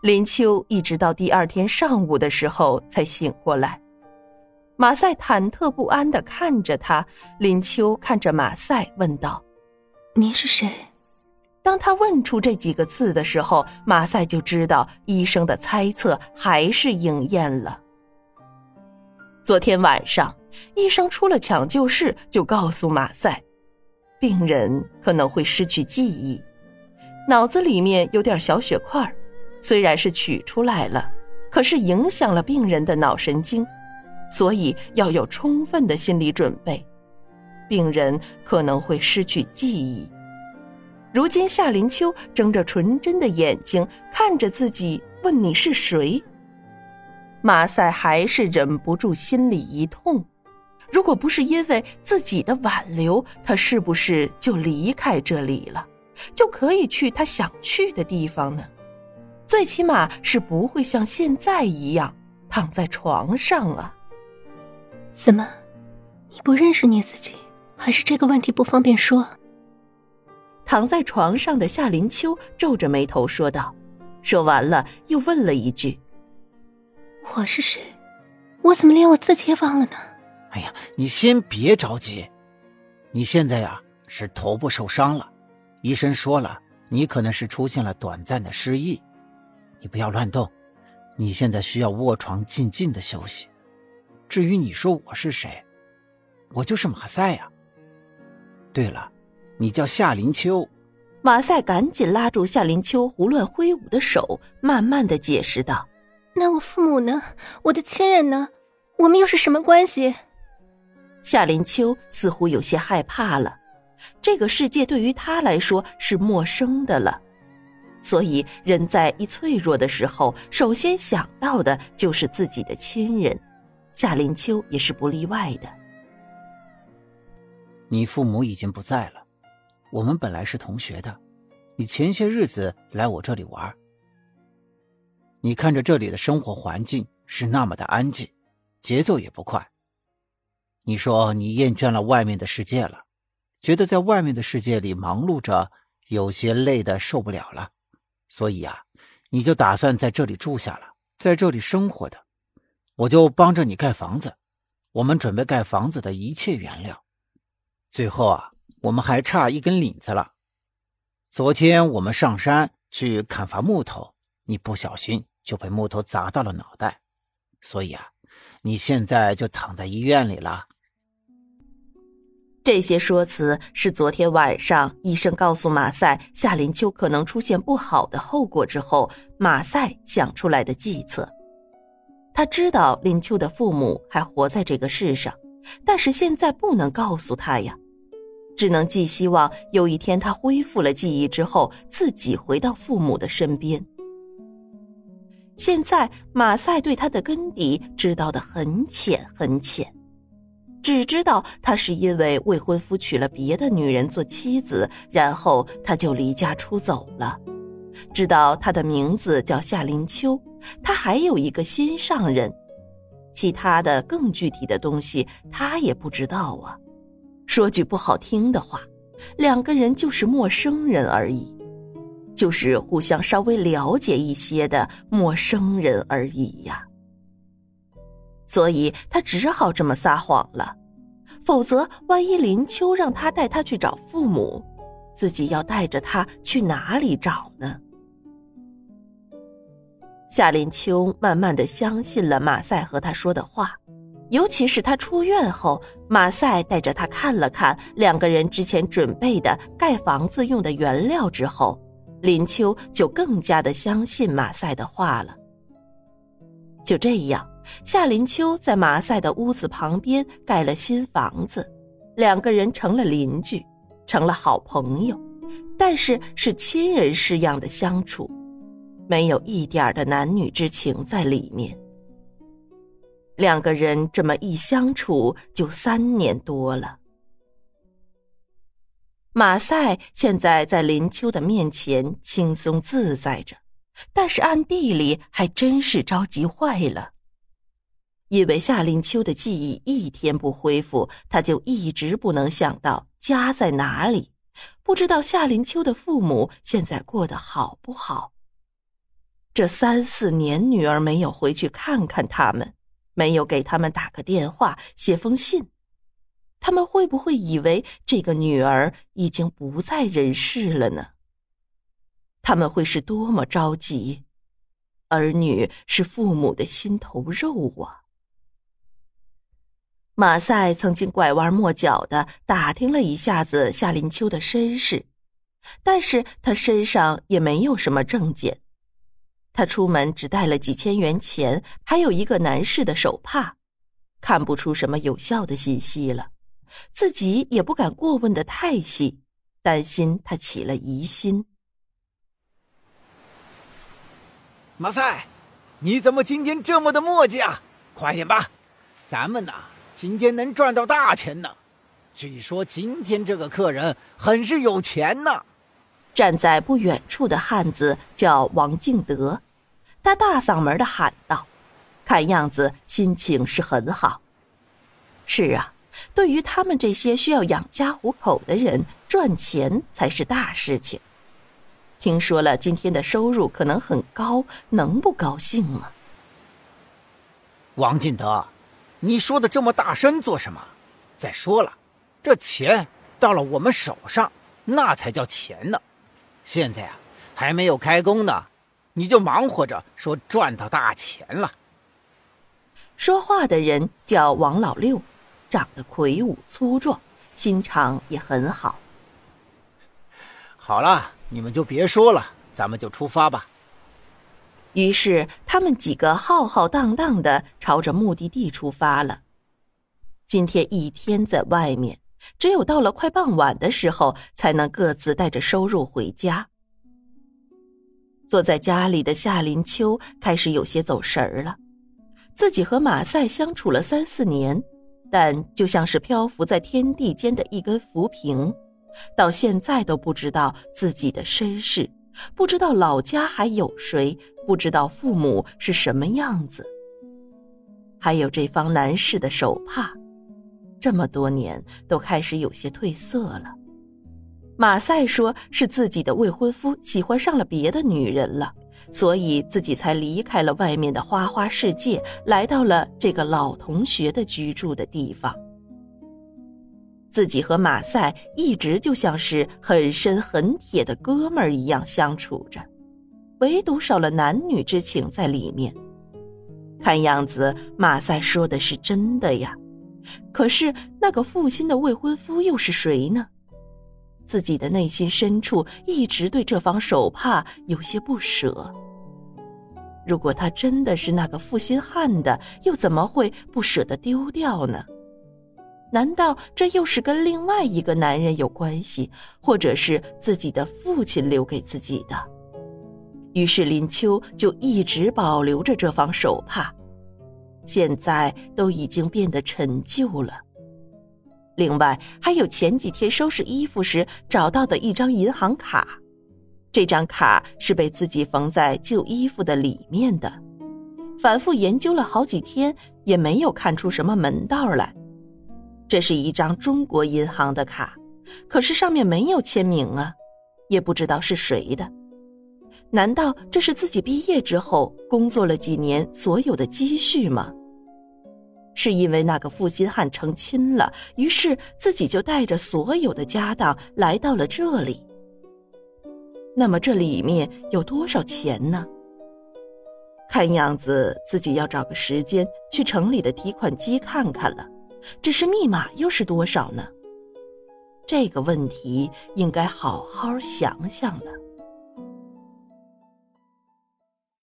林秋一直到第二天上午的时候才醒过来。马赛忐忑不安的看着他，林秋看着马赛问道：“您是谁？”当他问出这几个字的时候，马赛就知道医生的猜测还是应验了。昨天晚上，医生出了抢救室，就告诉马赛，病人可能会失去记忆，脑子里面有点小血块，虽然是取出来了，可是影响了病人的脑神经。所以要有充分的心理准备，病人可能会失去记忆。如今夏林秋睁着纯真的眼睛看着自己，问你是谁？马赛还是忍不住心里一痛。如果不是因为自己的挽留，他是不是就离开这里了，就可以去他想去的地方呢？最起码是不会像现在一样躺在床上啊。怎么，你不认识你自己，还是这个问题不方便说？躺在床上的夏林秋皱着眉头说道，说完了又问了一句：“我是谁？我怎么连我自己也忘了呢？”哎呀，你先别着急，你现在呀是头部受伤了，医生说了，你可能是出现了短暂的失忆，你不要乱动，你现在需要卧床静静的休息。至于你说我是谁，我就是马赛呀。对了，你叫夏林秋。马赛赶紧拉住夏林秋胡乱挥舞的手，慢慢的解释道：“那我父母呢？我的亲人呢？我们又是什么关系？”夏林秋似乎有些害怕了，这个世界对于他来说是陌生的了，所以人在一脆弱的时候，首先想到的就是自己的亲人。夏林秋也是不例外的。你父母已经不在了，我们本来是同学的，你前些日子来我这里玩，你看着这里的生活环境是那么的安静，节奏也不快。你说你厌倦了外面的世界了，觉得在外面的世界里忙碌着有些累的受不了了，所以啊，你就打算在这里住下了，在这里生活的。我就帮着你盖房子，我们准备盖房子的一切原料，最后啊，我们还差一根领子了。昨天我们上山去砍伐木头，你不小心就被木头砸到了脑袋，所以啊，你现在就躺在医院里了。这些说辞是昨天晚上医生告诉马赛夏林秋可能出现不好的后果之后，马赛想出来的计策。他知道林秋的父母还活在这个世上，但是现在不能告诉他呀，只能寄希望有一天他恢复了记忆之后，自己回到父母的身边。现在马赛对他的根底知道的很浅很浅，只知道他是因为未婚夫娶了别的女人做妻子，然后他就离家出走了。知道他的名字叫夏林秋，他还有一个心上人，其他的更具体的东西他也不知道啊。说句不好听的话，两个人就是陌生人而已，就是互相稍微了解一些的陌生人而已呀。所以他只好这么撒谎了，否则万一林秋让他带他去找父母，自己要带着他去哪里找呢？夏林秋慢慢的相信了马赛和他说的话，尤其是他出院后，马赛带着他看了看两个人之前准备的盖房子用的原料之后，林秋就更加的相信马赛的话了。就这样，夏林秋在马赛的屋子旁边盖了新房子，两个人成了邻居，成了好朋友，但是是亲人式样的相处。没有一点的男女之情在里面。两个人这么一相处，就三年多了。马赛现在在林秋的面前轻松自在着，但是暗地里还真是着急坏了。因为夏林秋的记忆一天不恢复，他就一直不能想到家在哪里，不知道夏林秋的父母现在过得好不好。这三四年，女儿没有回去看看他们，没有给他们打个电话、写封信，他们会不会以为这个女儿已经不在人世了呢？他们会是多么着急！儿女是父母的心头肉啊！马赛曾经拐弯抹角的打听了一下子夏林秋的身世，但是他身上也没有什么证件。他出门只带了几千元钱，还有一个男士的手帕，看不出什么有效的信息了。自己也不敢过问的太细，担心他起了疑心。马赛，你怎么今天这么的磨叽啊？快点吧，咱们呐，今天能赚到大钱呢。据说今天这个客人很是有钱呢。站在不远处的汉子叫王敬德。他大嗓门的喊道：“看样子心情是很好。是啊，对于他们这些需要养家糊口的人，赚钱才是大事情。听说了今天的收入可能很高，能不高兴吗？”王敬德，你说的这么大声做什么？再说了，这钱到了我们手上，那才叫钱呢。现在啊，还没有开工呢。你就忙活着说赚到大钱了。说话的人叫王老六，长得魁梧粗壮，心肠也很好。好了，你们就别说了，咱们就出发吧。于是他们几个浩浩荡荡的朝着目的地出发了。今天一天在外面，只有到了快傍晚的时候，才能各自带着收入回家。坐在家里的夏林秋开始有些走神儿了。自己和马赛相处了三四年，但就像是漂浮在天地间的一根浮萍，到现在都不知道自己的身世，不知道老家还有谁，不知道父母是什么样子，还有这方男士的手帕，这么多年都开始有些褪色了。马赛说：“是自己的未婚夫喜欢上了别的女人了，所以自己才离开了外面的花花世界，来到了这个老同学的居住的地方。自己和马赛一直就像是很深很铁的哥们儿一样相处着，唯独少了男女之情在里面。看样子马赛说的是真的呀，可是那个负心的未婚夫又是谁呢？”自己的内心深处一直对这方手帕有些不舍。如果他真的是那个负心汉的，又怎么会不舍得丢掉呢？难道这又是跟另外一个男人有关系，或者是自己的父亲留给自己的？于是林秋就一直保留着这方手帕，现在都已经变得陈旧了。另外，还有前几天收拾衣服时找到的一张银行卡，这张卡是被自己缝在旧衣服的里面的。反复研究了好几天，也没有看出什么门道来。这是一张中国银行的卡，可是上面没有签名啊，也不知道是谁的。难道这是自己毕业之后工作了几年所有的积蓄吗？是因为那个负心汉成亲了，于是自己就带着所有的家当来到了这里。那么这里面有多少钱呢？看样子自己要找个时间去城里的提款机看看了。只是密码又是多少呢？这个问题应该好好想想了。